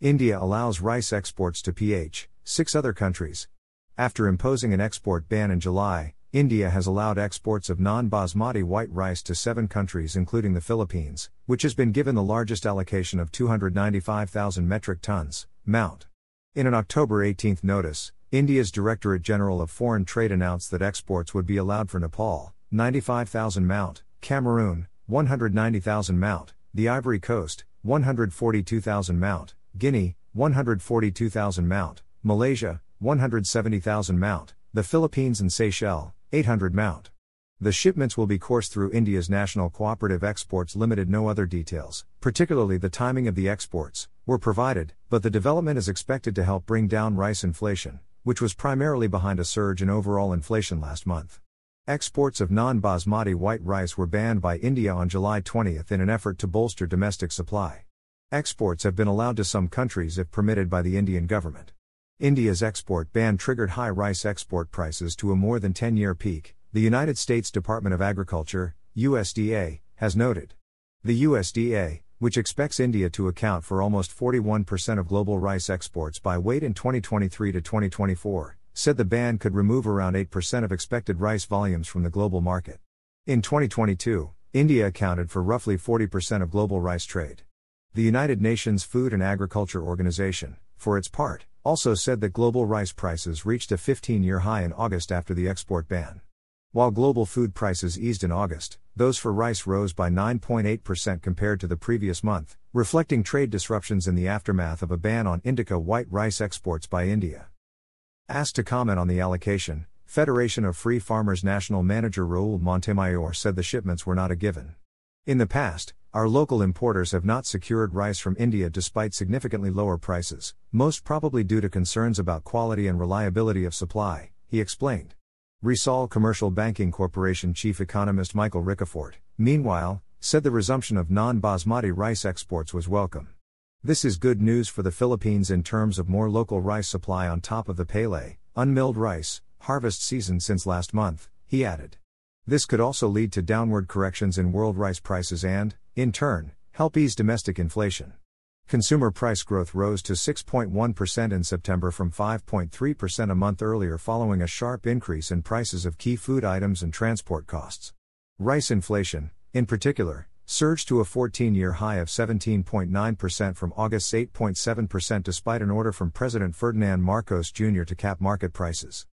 India allows rice exports to PH, six other countries. After imposing an export ban in July, India has allowed exports of non basmati white rice to seven countries, including the Philippines, which has been given the largest allocation of 295,000 metric tons. Mount. In an October 18 notice, India's Directorate General of Foreign Trade announced that exports would be allowed for Nepal, 95,000 mount, Cameroon, 190,000 mount, the Ivory Coast, 142,000 mount, Guinea, 142,000 mount, Malaysia, 170,000 mount, the Philippines and Seychelles, 800 mount. The shipments will be coursed through India's National Cooperative Exports Limited. No other details, particularly the timing of the exports, were provided, but the development is expected to help bring down rice inflation, which was primarily behind a surge in overall inflation last month. Exports of non basmati white rice were banned by India on July 20 in an effort to bolster domestic supply. Exports have been allowed to some countries if permitted by the Indian government. India's export ban triggered high rice export prices to a more than 10 year peak, the United States Department of Agriculture, USDA, has noted. The USDA, which expects India to account for almost 41% of global rice exports by weight in 2023 to 2024, said the ban could remove around 8% of expected rice volumes from the global market. In 2022, India accounted for roughly 40% of global rice trade. The United Nations Food and Agriculture Organization, for its part, also said that global rice prices reached a 15 year high in August after the export ban. While global food prices eased in August, those for rice rose by 9.8% compared to the previous month, reflecting trade disruptions in the aftermath of a ban on indica white rice exports by India. Asked to comment on the allocation, Federation of Free Farmers National Manager Raul Montemayor said the shipments were not a given. In the past, our local importers have not secured rice from India despite significantly lower prices, most probably due to concerns about quality and reliability of supply, he explained. Rizal Commercial Banking Corporation chief economist Michael Ricafort, meanwhile, said the resumption of non basmati rice exports was welcome. This is good news for the Philippines in terms of more local rice supply on top of the palay, unmilled rice, harvest season since last month, he added. This could also lead to downward corrections in world rice prices and, in turn, help ease domestic inflation. Consumer price growth rose to 6.1% in September from 5.3% a month earlier following a sharp increase in prices of key food items and transport costs. Rice inflation, in particular, surged to a 14 year high of 17.9% from August's 8.7% despite an order from President Ferdinand Marcos Jr. to cap market prices.